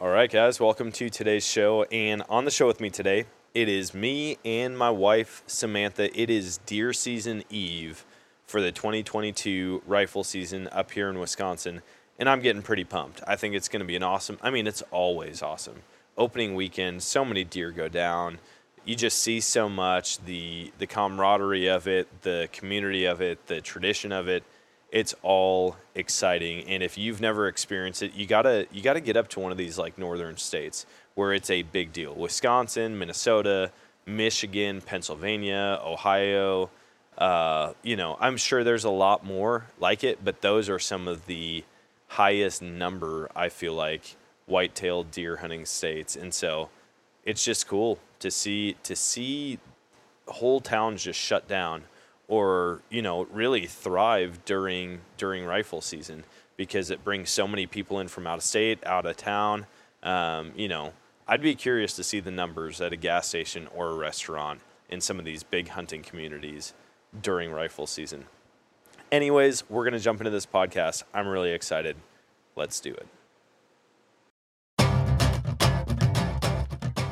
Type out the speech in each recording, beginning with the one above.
All right, guys, welcome to today's show. And on the show with me today, it is me and my wife, Samantha. It is deer season eve for the 2022 rifle season up here in Wisconsin. And I'm getting pretty pumped. I think it's going to be an awesome, I mean, it's always awesome. Opening weekend, so many deer go down. You just see so much the the camaraderie of it, the community of it, the tradition of it it's all exciting and if you've never experienced it you gotta you gotta get up to one of these like northern states where it's a big deal. Wisconsin minnesota michigan pennsylvania ohio uh, you know i'm sure there's a lot more like it but those are some of the highest number i feel like white-tailed deer hunting states and so it's just cool to see to see whole towns just shut down or you know really thrive during during rifle season because it brings so many people in from out of state, out of town. Um, you know, I'd be curious to see the numbers at a gas station or a restaurant in some of these big hunting communities during rifle season. Anyways, we're going to jump into this podcast. I'm really excited. Let's do it.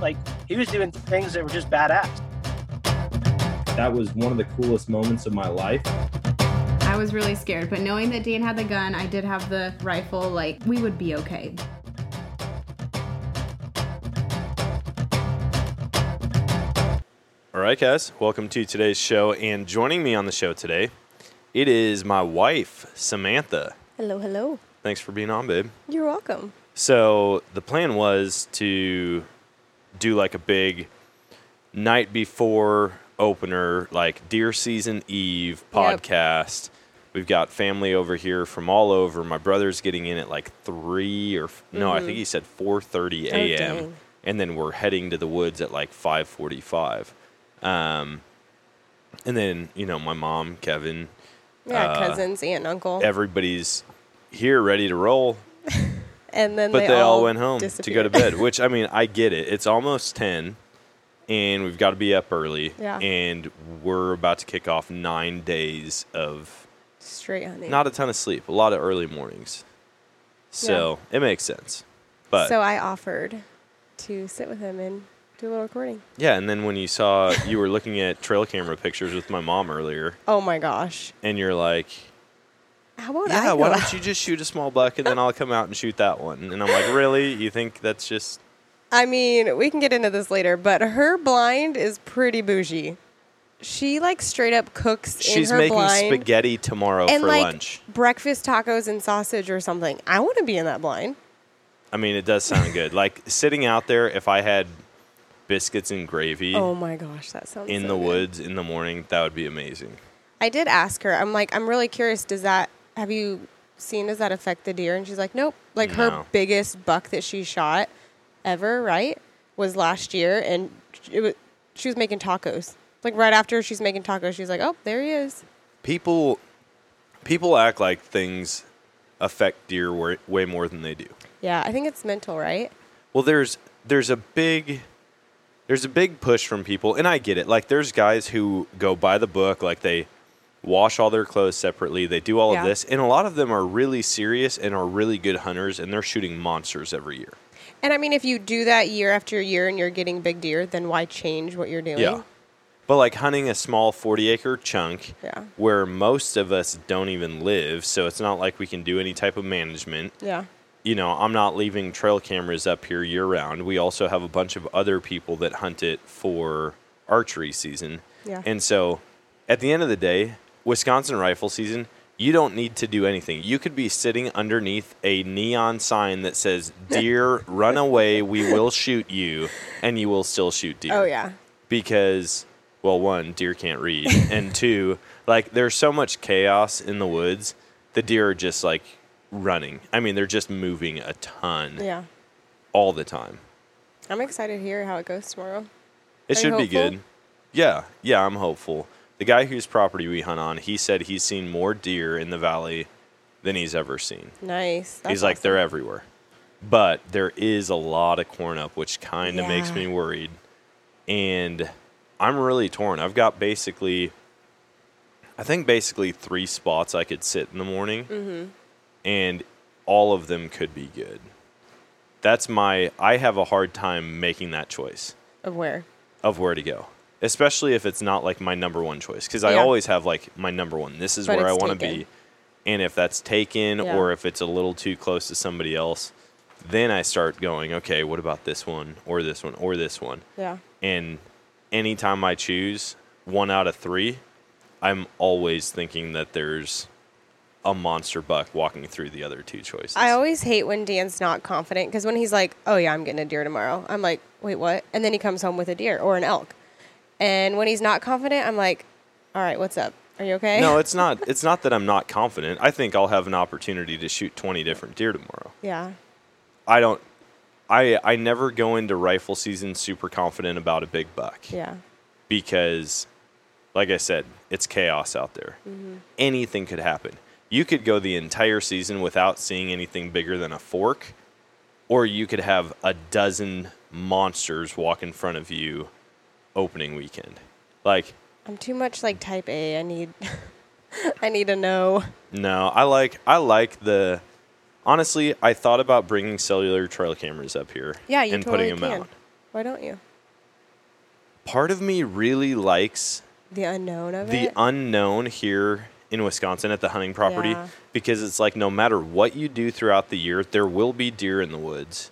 Like he was doing things that were just badass. That was one of the coolest moments of my life. I was really scared, but knowing that Dan had the gun, I did have the rifle, like, we would be okay. All right, guys, welcome to today's show. And joining me on the show today, it is my wife, Samantha. Hello, hello. Thanks for being on, babe. You're welcome. So the plan was to do like a big night before opener, like deer season eve Yep. podcast. We've got family over here from all over. My brother's getting in at like three or no, I think he said four thirty Mm-hmm. Oh, a.m. and then we're heading to the woods at like five forty-five. Um, and then you know my mom, Kevin, Yeah, Uh, cousins, aunt, uncle. everybody's here ready to roll and then but they, they, all, went home to go to bed which i mean i get it it's almost 10 and we've got to be up early Yeah. and we're about to kick off nine days of Straight hunting. not a ton of sleep a lot of early mornings so it makes sense but so I offered to sit with him and do a little recording. yeah and then when you saw you were looking at trail camera pictures with my mom earlier Oh my gosh. and you're like How about yeah I why don't you just shoot a small buck and then i'll come out and shoot that one and i'm like really you think that's just I mean, we can get into this later, but her blind is pretty bougie. She like straight up cooks she's in her making blind spaghetti tomorrow and for like lunch breakfast tacos and sausage or something. I want to be in that blind. I mean, it does sound good. Like sitting out there, if I had biscuits and gravy Oh my gosh, that sounds in so the good. woods in the morning, that would be amazing. I did ask her. I'm like, I'm really curious. Does that have you seen? Does that affect the deer? And she's like, Nope. Like No. her biggest buck that she shot ever, right, was last year, and it was she was making tacos. Like right after she's making tacos, she's like, Oh, there he is. People, people act like things affect deer way, way more than they do. Yeah, I think it's mental, right? Well, there's there's a big there's a big push from people, and I get it. Like there's guys who go by the book, like they wash all their clothes separately, they do all Yeah. of this, and a lot of them are really serious and are really good hunters, and they're shooting monsters every year. And I mean, if you do that year after year and you're getting big deer, then why change what you're doing? Yeah. But like hunting a small 40 acre chunk Yeah. where most of us don't even live, so it's not like we can do any type of management. Yeah. You know, I'm not leaving trail cameras up here year round. We also have a bunch of other people that hunt it for archery season. Yeah. And so at the end of the day, Wisconsin rifle season, you don't need to do anything. You could be sitting underneath a neon sign that says, Deer, run away, we will shoot you, and you will still shoot deer Oh yeah. because well one deer can't read and two like there's so much chaos in the woods the deer are just like running. I mean, they're just moving a ton Yeah. all the time. I'm excited to hear how it goes tomorrow. It Are should be good. Yeah, yeah, I'm hopeful. The guy whose property we hunt on, he said he's seen more deer in the valley than he's ever seen. Nice. That's he's like, they're everywhere. But there is a lot of corn up, which kind of makes me worried. And I'm really torn. I've got basically, I think basically three spots I could sit in the morning, Mm-hmm. and all of them could be good. That's my, I have a hard time making that choice Of where? of where to go, especially if it's not like my number one choice. Because I Yeah. always have like my number one. This is But where I it's want to taken. be. And if that's taken Yeah. or if it's a little too close to somebody else, then I start going, okay, what about this one or this one or this one? Yeah. And anytime I choose one out of three, I'm always thinking that there's a monster buck walking through the other two choices. I always hate when Dan's not confident because when he's like, "Oh yeah, I'm getting a deer tomorrow," I'm like, "Wait, what?" And then he comes home with a deer or an elk. And when he's not confident, I'm like, "All right, what's up? Are you okay?" no, it's not. It's not that I'm not confident. I think I'll have an opportunity to shoot 20 different deer tomorrow. yeah. I don't. I I never go into rifle season super confident about a big buck Yeah. because, like I said, it's chaos out there. Mm-hmm. Anything could happen. You could go the entire season without seeing anything bigger than a fork, or you could have a dozen monsters walk in front of you opening weekend. Like, I'm too much like type A. I need I need to know. no, I like I like the. Honestly, I thought about bringing cellular trail cameras up here Yeah, you and totally putting them can. out. Why don't you? Part of me really likes The unknown of it? the it. unknown here in Wisconsin at the hunting property Yeah. because it's like no matter what you do throughout the year, there will be deer in the woods.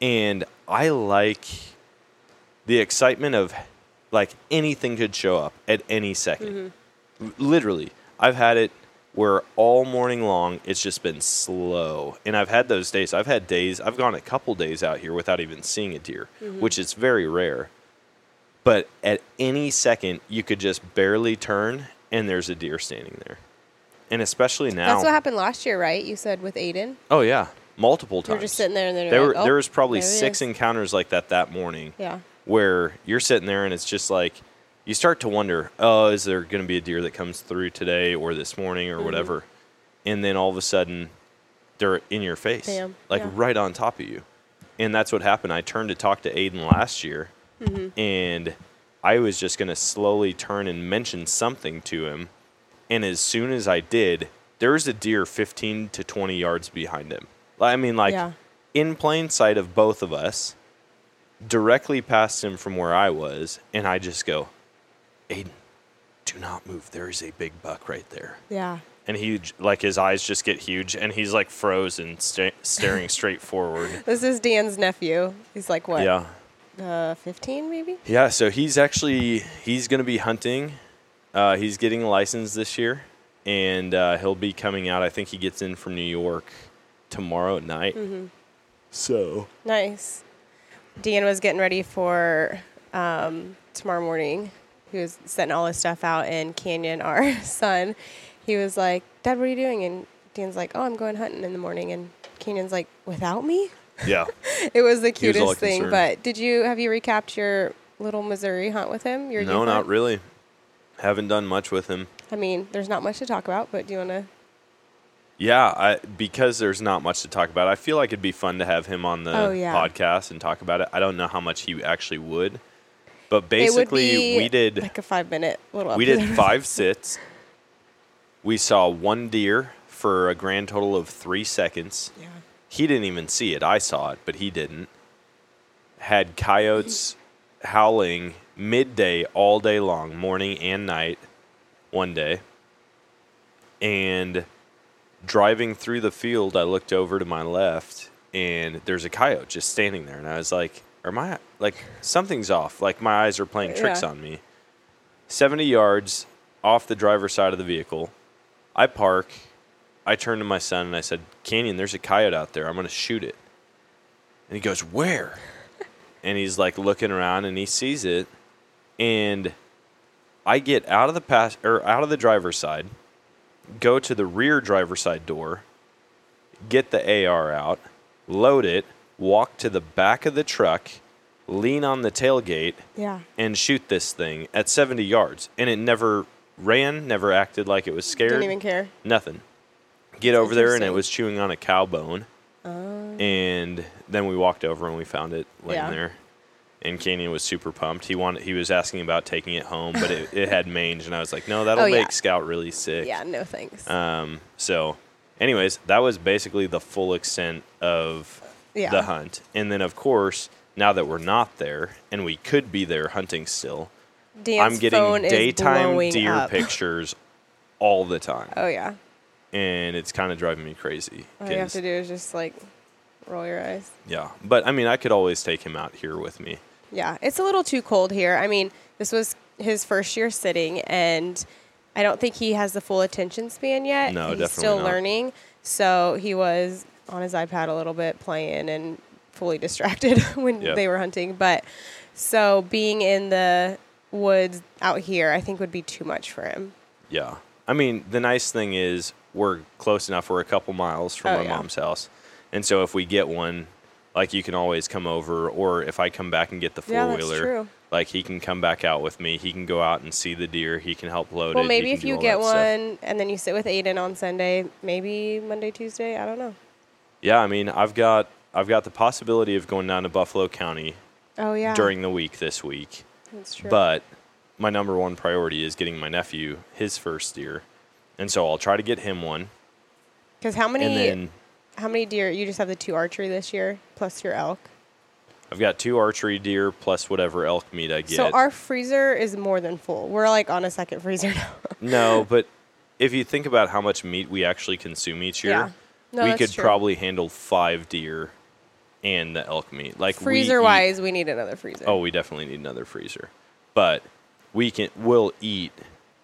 And I like the excitement of like anything could show up at any 2nd mm-hmm. Literally, I've had it where all morning long it's just been slow. And I've had those days. I've had days, I've gone a couple days out here without even seeing a deer, mm-hmm. which is very rare. But at any second, you could just barely turn and there's a deer standing there. And especially now. That's what happened last year, right? You said with Aiden. oh, yeah. Multiple times. were just sitting there and there, you're were, like, oh, there was probably six is." encounters like that that morning Yeah. Where you're sitting there and it's just like you start to wonder, oh, is there going to be a deer that comes through today or this morning or Mm-hmm. whatever? And then all of a sudden, they're in your face, like yeah. right on top of you. And that's what happened. I turned to talk to Aiden last year, Mm-hmm. and I was just going to slowly turn and mention something to him. And as soon as I did, there was a deer 15 to 20 yards behind him. I mean, like Yeah. in plain sight of both of us, directly past him from where I was, and I just go, Aiden, do not move. There is a big buck right there. Yeah. And he, like, his eyes just get huge, and he's like frozen, sta- staring straight forward. This is Dan's nephew. He's like what? Yeah. Uh, 15 maybe? Yeah, so he's actually he's going to be hunting. Uh, he's getting a license this year, and uh, he'll be coming out. I think he gets in from New York tomorrow night. So Nice. Dan was getting ready for um, tomorrow morning. He was setting all his stuff out, and Canyon, our son, he was like, "Dad, what are you doing?" And Dan's like, "Oh, I'm going hunting in the morning." And Canyon's like, "Without me?" yeah, It was the He was cutest thing. concerned. But did you have you recapped your little Missouri hunt with him? Your no, not hunt? really. Haven't done much with him. I mean, there's not much to talk about, but do you want to? Yeah, I, because there's not much to talk about. I feel like it'd be fun to have him on the Oh, yeah. podcast and talk about it. I don't know how much he actually would, but basically we did like a five minute little. we did five sits. We saw one deer for a grand total of three seconds. Yeah. He didn't even see it. I saw it, but he didn't. Had coyotes howling midday all day long, morning and night, one day. And driving through the field, I looked over to my left and there's a coyote just standing there. And I was like, Are my, like, something's off. Like, my eyes are playing tricks Yeah. on me. 70 yards off the driver's side of the vehicle. I park. I turn to my son and I said, Canyon, there's a coyote out there. I'm going to shoot it. And he goes, Where? and he's like looking around and he sees it. And I get out of the pass or out of the driver's side, go to the rear driver's side door, get the AR out, load it, walk to the back of the truck, lean on the tailgate, Yeah. and shoot this thing at 70 yards. And it never ran, never acted like it was scared. Didn't even care. Nothing. Get over there, and it was chewing on a cow bone. Oh. And then we walked over and we found it laying Yeah. there. And Canyon was super pumped. He wanted. He was asking about taking it home, but it, it had mange, and I was like, "No, that'll Oh, yeah. make Scout really sick." Yeah, no thanks. Um, so, anyways, that was basically the full extent of Yeah. the hunt. And then, of course, now that we're not there and we could be there hunting still, Dan's I'm getting daytime deer up. pictures all the time. Oh yeah. And it's kind of driving me crazy. All you have to do is just like roll your eyes. yeah. But I mean, I could always take him out here with me. Yeah, it's a little too cold here. I mean, this was his first year sitting, and I don't think he has the full attention span yet. No, He's definitely still not. learning. So he was on his iPad a little bit playing and fully distracted when Yep. they were hunting. But so being in the woods out here, I think would be too much for him. Yeah. I mean, the nice thing is we're close enough. We're a couple miles from Oh, my yeah. mom's house. And so if we get one, like you can always come over, or if I come back and get the four that's wheeler, like he can come back out with me. He can go out and see the deer. He can help load Well, it. Well, maybe if you get that stuff. one and then you sit with Aiden on Sunday, maybe Monday, Tuesday. I don't know. Yeah, I mean, I've got I've got the possibility of going down to Buffalo County Oh yeah, during the week this week, that's true. but my number one priority is getting my nephew his first deer, and so I'll try to get him one, because how many and then how many deer? You just have the two archery this year plus your elk. I've got two archery deer plus whatever elk meat I get. So our freezer is more than full. We're like on a second freezer now. No, but if you think about how much meat we actually consume each year, Yeah. No, we could true. probably handle five deer and the elk meat. Like we freezer eat- wise, we need another freezer. oh, we definitely need another freezer. But we can we'll eat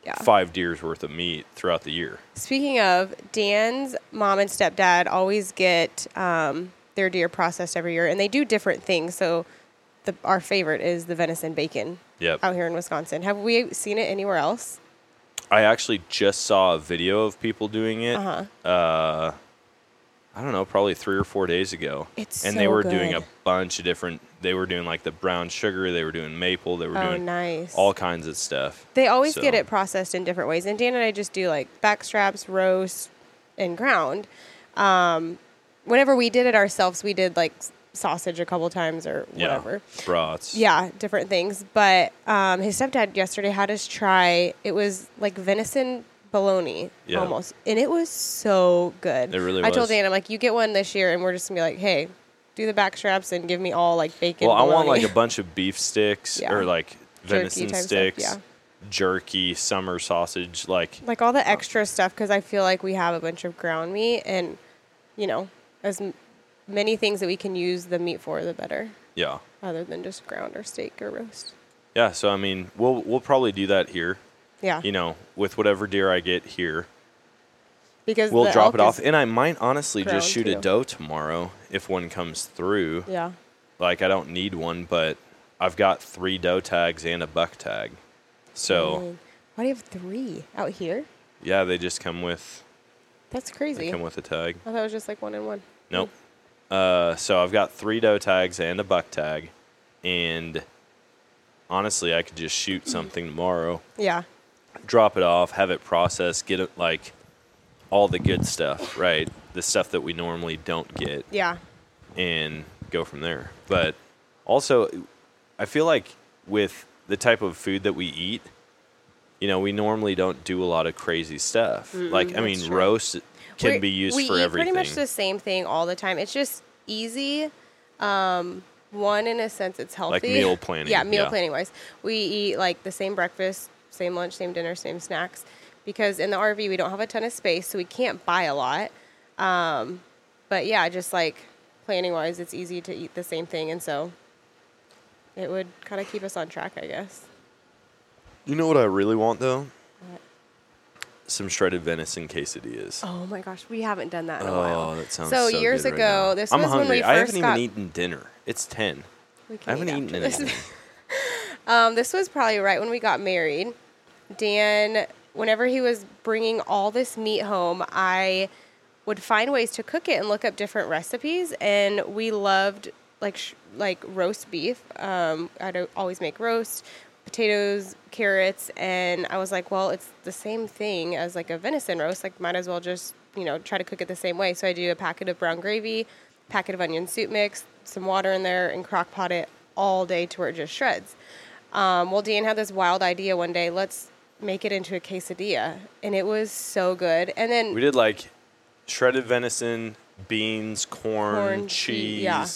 yeah. five deer's worth of meat throughout the year. Speaking of, Dan's mom and stepdad always get um, their deer processed every year, and they do different things. So, the, our favorite is the venison bacon Yep. out here in Wisconsin. Have we seen it anywhere else? I actually just saw a video of people doing it. Uh-huh. Uh, I don't know, probably three or four days ago. It's and they so were doing a bunch of different. They were doing like the brown sugar. They were doing maple. They were Oh, doing nice. all kinds of stuff. They always get it processed in different ways. And Dan and I just do like back straps, roast, and ground. Um, whenever we did it ourselves, we did like sausage a couple times or Yeah, whatever. brats. Yeah, different things. But um, his stepdad yesterday had us try. It was like venison bologna Yeah. almost, and it was so good. It really I told was. Dan, I'm like, you get one this year, and we're just gonna be like, hey, do the back straps and give me all like bacon. Well, I want like a bunch of beef sticks Yeah. or like venison type stuff, sticks, yeah. jerky, summer sausage. Like, like all the uh, extra stuff because I feel like we have a bunch of ground meat and you know as m- many things that we can use the meat for the better yeah, other than just ground or steak or roast. yeah. So I mean, we'll we'll probably do that here. Yeah, You know, with whatever deer I get here, because we'll drop it off, and I might honestly just shoot a doe tomorrow if one comes through. yeah, Like, I don't need one, but I've got three doe tags and a buck tag. So Mm. why do you have three out here? yeah, they just come with That's they crazy. come with a tag. I thought it was just like one and one. Nope. Uh, so I've got three doe tags and a buck tag, and honestly, I could just shoot something tomorrow, Yeah, drop it off, have it processed, get it like all the good stuff, right? The stuff that we normally don't get, yeah, and go from there. But also, I feel like with the type of food that we eat, you know, we normally don't do a lot of crazy stuff. like, I mean, true. roast can We're- be used we for eat everything. pretty much the same thing all the time. It's just easy. Um, one in a sense, it's healthy. Like meal planning, Yeah, meal yeah. planning wise, we eat like the same breakfast, same lunch, same dinner, same snacks. Because in the RV we don't have a ton of space, so we can't buy a lot. Um, but yeah, just like planning wise, it's easy to eat the same thing, and so it would kind of keep us on track, I guess. You know what I really want though? Some shredded venison quesadillas. Oh my gosh, we haven't done that in a Oh, while. that sounds So so years right ago, now. this I'm was when hungry. we I first haven't got- even eaten dinner. It's ten. We I haven't eat eaten anything. Um, this was probably right when we got married. Dan, whenever he was bringing all this meat home, I would find ways to cook it and look up different recipes. And we loved like sh- like roast beef. Um, I'd always make roast, potatoes, carrots, and I was like, well, it's the same thing as like a venison roast. Like, might as well just you know try to cook it the same way. So I do a packet of brown gravy, packet of onion soup mix, some water in there, and crock pot it all day to where it just shreds. Um, well, Dan had this wild idea one day. Let's make it into a quesadilla, and it was so good. And then We did like shredded venison, beans, corn, Corn, cheese. yeah.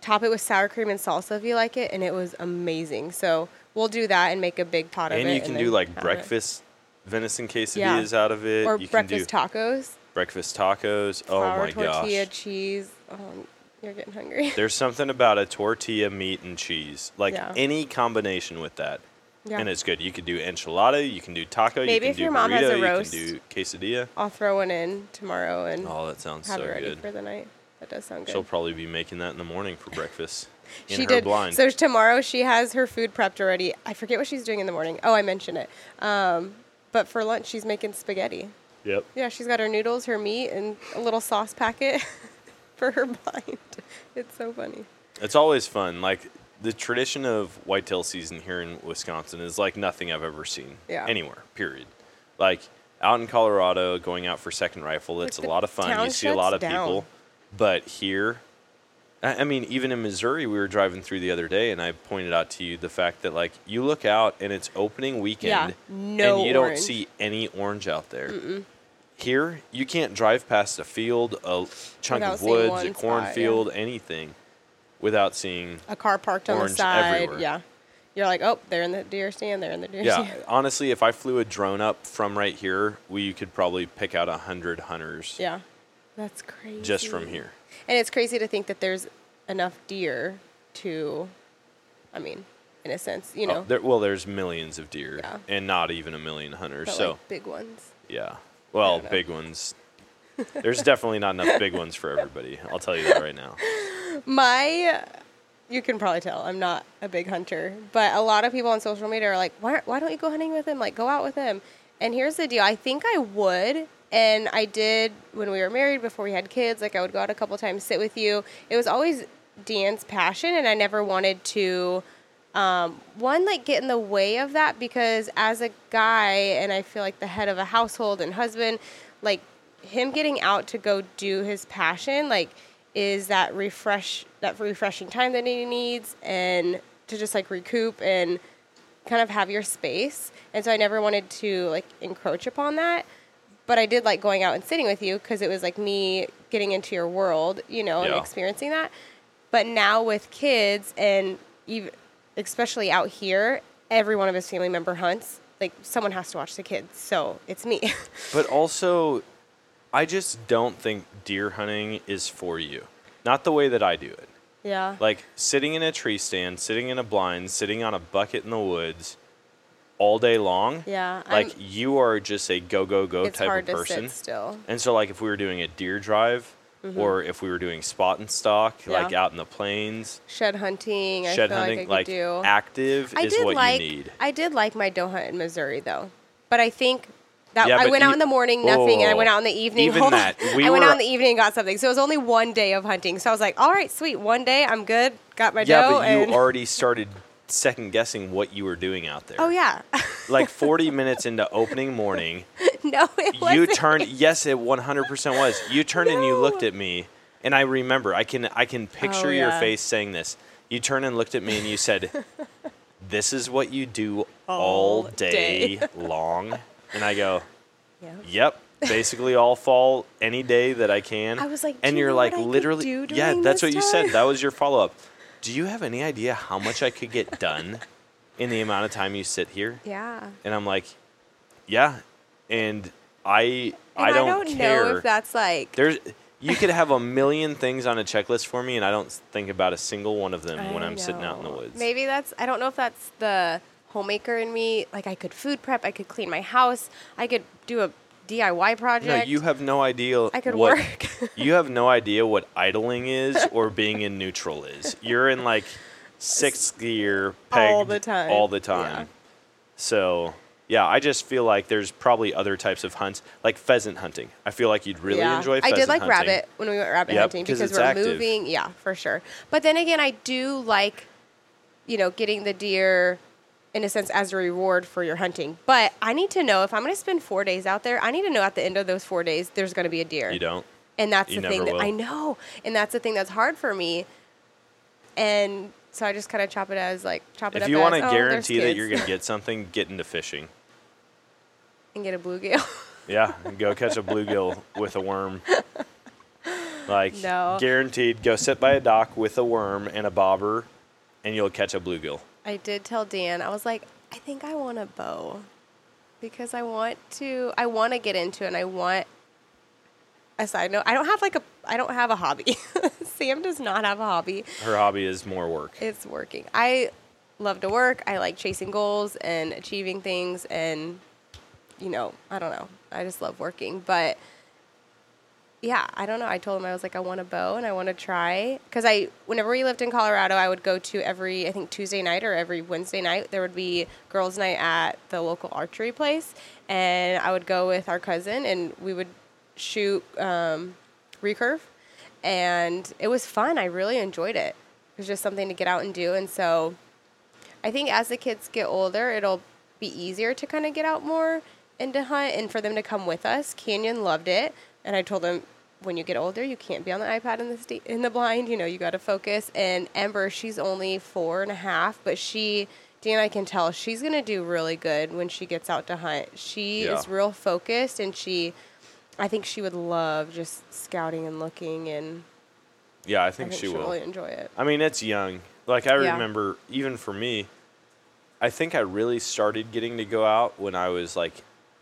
top it with sour cream and salsa if you like it, and it was amazing. So we'll do that and make a big pot of it. And you can do like it. breakfast venison quesadillas out of it. or you can breakfast do tacos. breakfast tacos. Oh flour my tortilla, gosh. Tortilla cheese. Oh, you're getting hungry. There's something about a tortilla, meat, and cheese. Like Yeah. any combination with that. Yeah. And it's good. You could do enchilada, you can do taco, Maybe you can if do your mom has a roast. you can do quesadilla. I'll throw one in tomorrow and Oh, that sounds have so it ready good. for the night. That does sound good. She'll probably be making that in the morning for breakfast. In she her did. blind. So tomorrow she has her food prepped already. I forget what she's doing in the morning. Oh, I mentioned it. Um, but for lunch she's making spaghetti. yep. Yeah, she's got her noodles, her meat, and a little sauce packet for her blind. It's so funny. It's always fun. Like the tradition of whitetail season here in Wisconsin is like nothing I've ever seen Yeah. anywhere. Period. Like out in Colorado, going out for second rifle, it's Like, a lot of fun. You see a lot of down. people, but here, I mean, even in Missouri, we were driving through the other day, and I pointed out to you the fact that like you look out and it's opening weekend, no and you don't see any orange out there. Here, you can't drive past a field, a chunk Without of woods, a cornfield, anything, without seeing A car parked on the side. everywhere. Yeah. You're like, oh, they're in the deer stand. They're in the deer Yeah, stand. honestly, if I flew a drone up from right here, we could probably pick out a hundred hunters Yeah. That's crazy. just from here. And it's crazy to think that there's enough deer to, I mean, in a sense, you oh, know, Oh, there, well, there's millions of deer, Yeah. and not even a million hunters. but so like big ones. yeah, well, big ones. There's definitely not enough big ones for everybody. I'll tell you that right now. My, you can probably tell I'm not a big hunter, but a lot of people on social media are like, why, why don't you go hunting with him? Like, go out with him. And here's the deal I think I would. And I did when we were married before we had kids. Like, I would go out a couple times, sit with you. It was always Dan's passion, and I never wanted to um, one like get in the way of that because as a guy and i feel like the head of a household and husband like him getting out to go do his passion like is that refresh that refreshing time that he needs and to just like recoup and kind of have your space and so i never wanted to like encroach upon that but i did like going out and sitting with you because it was like me getting into your world you know and experiencing that but now with kids and even especially out here, every one of his family member hunts. Like someone has to watch the kids, so it's me. But also, I just don't think deer hunting is for you. Not the way that I do it. yeah. Like sitting in a tree stand, sitting in a blind, sitting on a bucket in the woods all day long. Yeah, Like I'm- you are just a go go go it's type hard of to person. sit still. And so like if we were doing a deer drive or if we were doing spot and stalk, like Mm-hmm. Out in the plains, Shed hunting. I shed hunting, like do. active I is what like. you need. I did like my doe hunt in Missouri though, but I think. That, Yeah, I went out e- in the morning, nothing, and I went Oh, out in the oh, evening. even that, we I went out in the evening and got something. So it was only one day of hunting. So I was like, all right, sweet, one day, I'm good. Got my Yeah, doe. but you already started second guessing what you were doing out there. Oh yeah, Like 40 minutes into opening morning, no, it you wasn't. turned yes it 100% was you turned and you looked at me and i remember i can i can oh, picture Oh, your face saying this you turned and looked at me and you said this is what you do all All day, day." long and i go Yeah. yep basically all fall any day that i can I was like, and "Do you you're know like literally yeah that's what you said that was your follow-up do you have any idea how much i could get done in the amount of time you sit here Yeah. and I'm like, yeah. And I And I don't, care. know if that's like. There's you could have a million things on a checklist for me and I don't think about a single one of them when I I'm sitting out in the woods. Maybe that's. I don't know if that's the homemaker in me. Like I could food prep. I could clean my house. I could do a DIY No, project. you have no idea I could what work. you have no idea what idling is or being in neutral is. You're in like sixth gear pegged All the time. all the time. Yeah. So Yeah, I just feel like there's probably other types of hunts, like pheasant hunting. I feel like you'd really enjoy. yeah. enjoy I did like hunting. rabbit when we went rabbit Yep, hunting 'cause because we're active. moving. Yeah, for sure. But then again, I do like, you know, getting the deer in a sense as a reward for your hunting. But I need to know if I'm going to spend four days out there, I need to know at the end of those four days there's going to be a deer. You don't. And that's You the thing never that I know. And that's the thing that's hard for me. And so I just kind of chop it as like chop it If up you want as, to "Oh, guarantee that you're going to get something, get into fishing. and get a bluegill. Yeah, and go catch a bluegill with a worm. Like No. guaranteed, go sit by a dock with a worm and a bobber, and you'll catch a bluegill. I did tell Dan, I was like, I think I want a bow because I want to, I want to get into it and I want a side note. I don't have like a, I don't have a hobby. Sam does not have a hobby. Her hobby is more work. It's working. I love to work. I like chasing goals and achieving things and, you know, I don't know. I just love working. But yeah, I don't know. I told him I was like, I want a bow and I want to try because I, whenever we lived in Colorado, I would go to every, I think Tuesday night or every Wednesday night. There would be girls' night at the local archery place, and I would go with our cousin and we would shoot um, recurve, and it was fun. I really enjoyed it. It was just something to get out and do, and so I think as the kids get older, it'll be easier to kind of get out more and to hunt and for them to come with us. Canyon loved it, and I told him when you get older, you can't be on the iPad in the sta- in the blind. You know, you got to focus. And Ember, she's only four and a half, but she, Dan, I can tell she's gonna do really good when she gets out to hunt. She Yeah. is real focused, and she, I think she would love just scouting and looking, and Yeah, I I think think she will. really enjoy it. I mean, it's young. Like I Yeah. remember, even for me, I think I really started getting to go out when I was like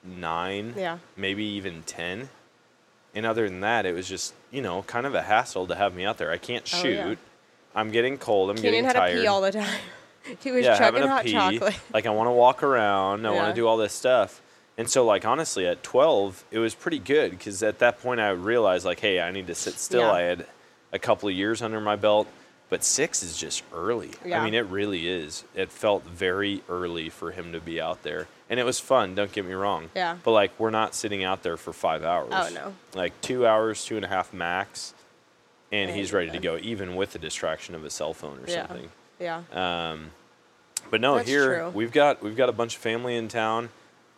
nine, Yeah. maybe even ten. And other than that, it was just you know kind of a hassle to have me out there. I can't Oh, shoot. yeah. I'm getting cold. I'm Canyon getting had tired. to pee all the time. he was yeah, chugging hot pee. chocolate. Like I want to walk around. I want to do all this stuff. And so, like honestly, at 12, it was pretty good because at that point I realized like, hey, I need to sit still. Yeah. I had a couple of years under my belt, but six is just early. Yeah. I mean, it really is. It felt very early for him to be out there, and it was fun. Don't get me wrong. Yeah. But like, we're not sitting out there for five hours. Oh, no. Like two hours, two and a half max, and Yeah, he's ready to go, even with the distraction of a cell phone or Yeah. something. Yeah. Um, but no, That's here true. we've got we've got a bunch of family in town.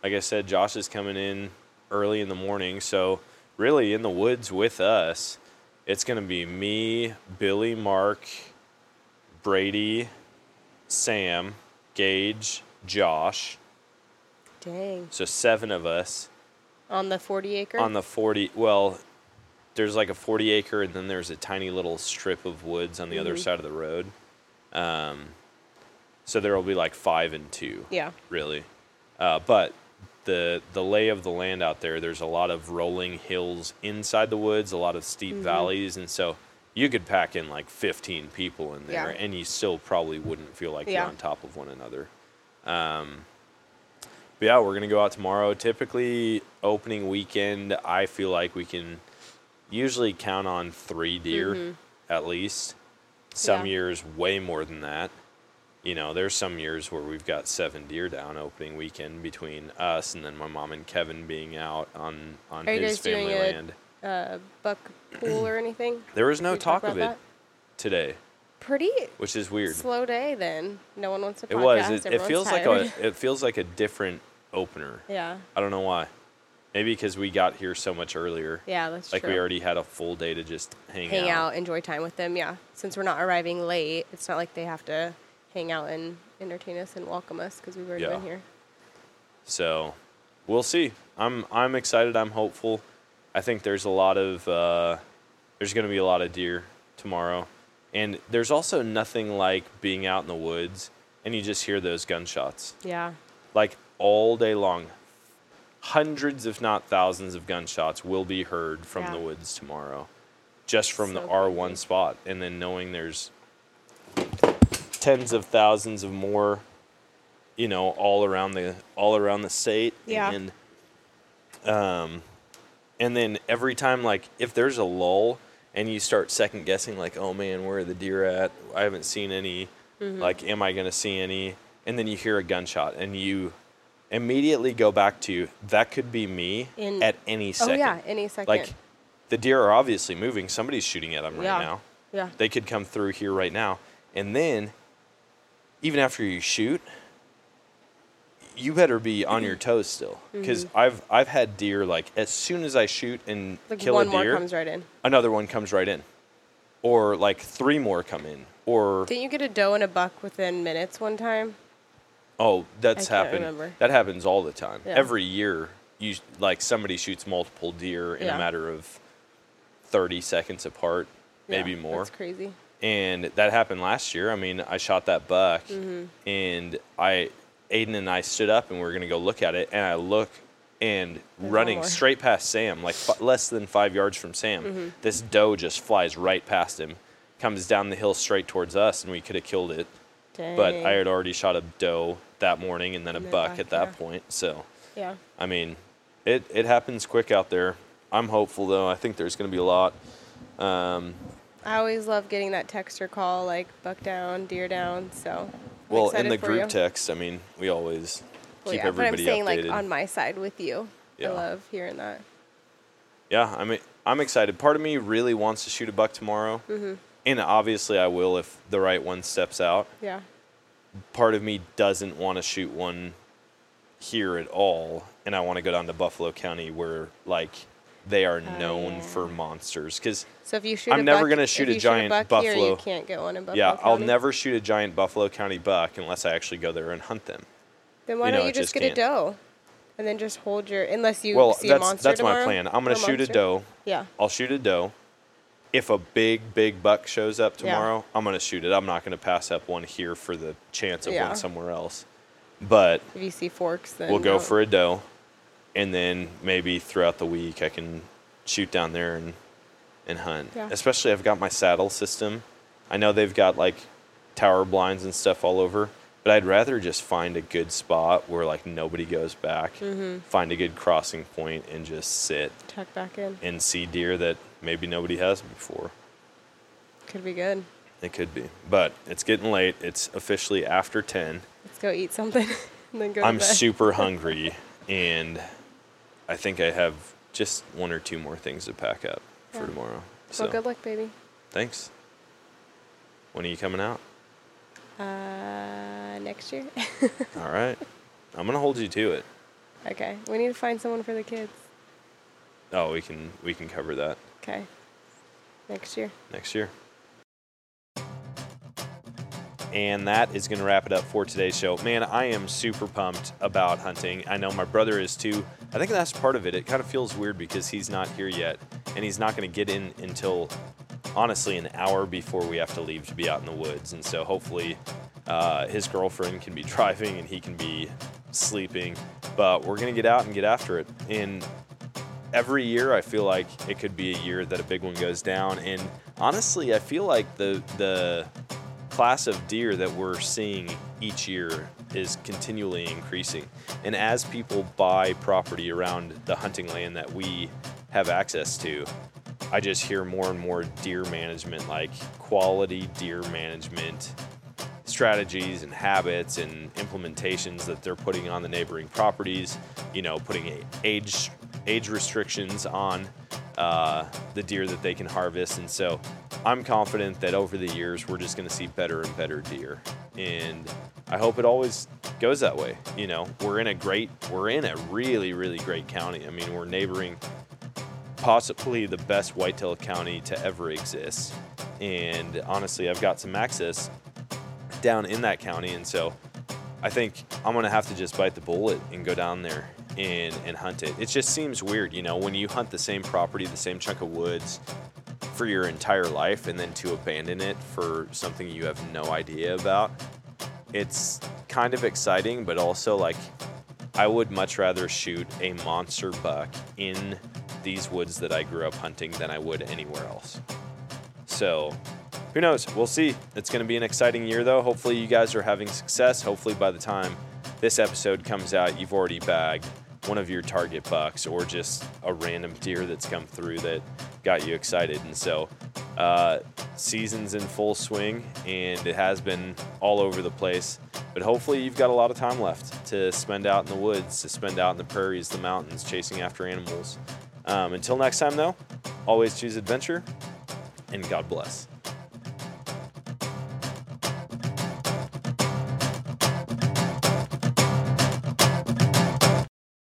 Like I said, Josh is coming in early in the morning, so really in the woods with us, it's gonna be me, Billy, Mark, Brady, Sam, Gage, Josh. Dang. So seven of us On the 40 acre? on the forty. Well, there's like a forty acre, and then there's a tiny little strip of woods on the other Mhm. side of the road. Um, so there will be like five and two. yeah. really. Uh, but the the lay of the land out there, there's a lot of rolling hills inside the woods, a lot of steep Mhm. valleys, and so you could pack in like 15 people in there, Yeah. and you still probably wouldn't feel like Yeah. you're on top of one another. Um, but yeah, we're gonna go out tomorrow. Typically, opening weekend, I feel like we can usually count on three deer Mhm. at least. Some Yeah. years, way more than that you know, there's some years where we've got seven deer down opening weekend between us and then my mom and Kevin being out on on Are his family a- land. Uh, buck pool or anything? There was no talk talk of it today, Pretty which is weird. slow day then. No one wants to It was. It, it feels tired. like a it feels like a different opener. yeah. I don't know why. Maybe because we got here so much earlier. Yeah, that's true. Like true. we already had a full day to just hang, hang out, enjoy time with them. Yeah, since we're not arriving late, it's not like they have to hang out and entertain us and welcome us because we've already Yeah. been here. So we'll see. I'm I'm excited. I'm hopeful. I think there's a lot of uh, there's going to be a lot of deer tomorrow, and there's also nothing like being out in the woods and you just hear those gunshots Yeah, like all day long. Hundreds, if not thousands, of gunshots will be heard from Yeah. the woods tomorrow, just from the R1 crazy. spot, and then knowing there's tens of thousands of more, you know, all around the all around the state. Yeah. And um, and then every time, like, if there's a lull and you start second guessing, like, oh man, where are the deer at? I haven't seen any. Mm-hmm. Like, am I gonna see any? And then you hear a gunshot, and you immediately go back to that could be me In- at any second Oh yeah, any second. Like the deer are obviously moving. Somebody's shooting at them right Yeah. now. yeah. They could come through here right now. And then, even after you shoot, you better be on your toes still. Because I've I've had deer like as soon as I shoot and Mm-hmm. Like kill one a more deer, comes right in. another one comes right in, or like three more come in, or Didn't you get a doe and a buck within minutes one time? oh that's I can't happened. remember. That happens all the time. Yeah. Every year, you like somebody shoots multiple deer in Yeah. a matter of thirty seconds apart, maybe Yeah, more. That's crazy. and that happened last year. I mean, I shot that buck, Mm-hmm. and I, Aiden and I stood up and we are gonna go look at it, and I look, and one running straight past Sam, like f- less than five yards from Sam, Mm-hmm. this doe just flies right past him, comes down the hill straight towards us, and we could have killed it, Dang. but I had already shot a doe that morning and then a And then buck buck, at that yeah. point, so. yeah. I mean, it, it happens quick out there. I'm hopeful though. I think there's going to be a lot. Um, I always love getting that text or call like buck down, deer down. So. Well, in the group you. text, I mean, we always Well, keep yeah, but I'm everybody saying updated. like on my side with you. Yeah. I love hearing that. yeah, I mean, I'm excited. Part of me really wants to shoot a buck tomorrow, Mm-hmm. and obviously I will if the right one steps out. Yeah. Part of me doesn't want to shoot one here at all, and I want to go down to Buffalo County where like they are oh, known Oh, yeah. for monsters because So if you shoot, I'm a never buck- gonna shoot a giant buck here, buffalo. you can't get one in Buffalo yeah, I'll never shoot a giant Buffalo County buck unless I actually go there and hunt them. Then why you know, don't you just just get can't. a doe, and then just hold your unless you well, see that's a monster that's my plan. I'm gonna shoot a doe. Yeah. I'll shoot a doe. If a big, big buck shows up Yeah. tomorrow, I'm gonna shoot it. I'm not gonna pass up one here for the chance of Yeah. one somewhere else. But If you see forks, then we'll go for a doe, and then maybe throughout the week I can shoot down there and and hunt. Yeah. Especially I've got my saddle system. I know they've got like tower blinds and stuff all over, but I'd rather just find a good spot where like nobody goes back, Mm-hmm. find a good crossing point, and just sit tuck back in. and see deer that maybe nobody has before. Could be good. It could be, but it's getting late. It's officially after ten. Let's go eat something and then go. I'm bed. super hungry, and I think I have just one or two more things to pack up Yeah. for tomorrow. So Well, good luck, baby. thanks. When are you coming out? Uh, next year. All right, I'm gonna hold you to it. okay. We need to find someone for the kids. Oh, we can we can cover that Okay. Next year. next year. And that is going to wrap it up for today's show. Man, I am super pumped about hunting. I know my brother is too. I think that's part of it. It kind of feels weird because he's not here yet, and he's not going to get in until honestly an hour before we have to leave to be out in the woods. And so hopefully uh, his girlfriend can be driving and he can be sleeping. But we're going to get out and get after it. And every year I feel like it could be a year that a big one goes down. And honestly, I feel like the the class of deer that we're seeing each year is continually increasing. And as people buy property around the hunting land that we have access to, I just hear more and more deer management, like quality deer management strategies and habits and implementations that they're putting on the neighboring properties. You know, putting age age restrictions on uh, the deer that they can harvest, and so I'm confident that over the years we're just going to see better and better deer, and I hope it always goes that way. You know, we're in a great, we're in a really, really great county. I mean, we're neighboring possibly the best whitetail county to ever exist. And honestly, I've got some access down in that county, and so I think I'm gonna have to just bite the bullet and go down there and and hunt it. It just seems weird, you know, when you hunt the same property, the same chunk of woods for your entire life, and then to abandon it for something you have no idea about. It's kind of exciting, but also like I would much rather shoot a monster buck in these woods that I grew up hunting than I would anywhere else. So, who knows? We'll see. It's going to be an exciting year, though. Hopefully, you guys are having success. Hopefully, by the time this episode comes out, you've already bagged one of your target bucks or just a random deer that's come through that got you excited. And so, uh, season's in full swing, and it has been all over the place. But hopefully, you've got a lot of time left to spend out in the woods, to spend out in the prairies, the mountains, chasing after animals. Um, until next time, though, always choose adventure and God bless.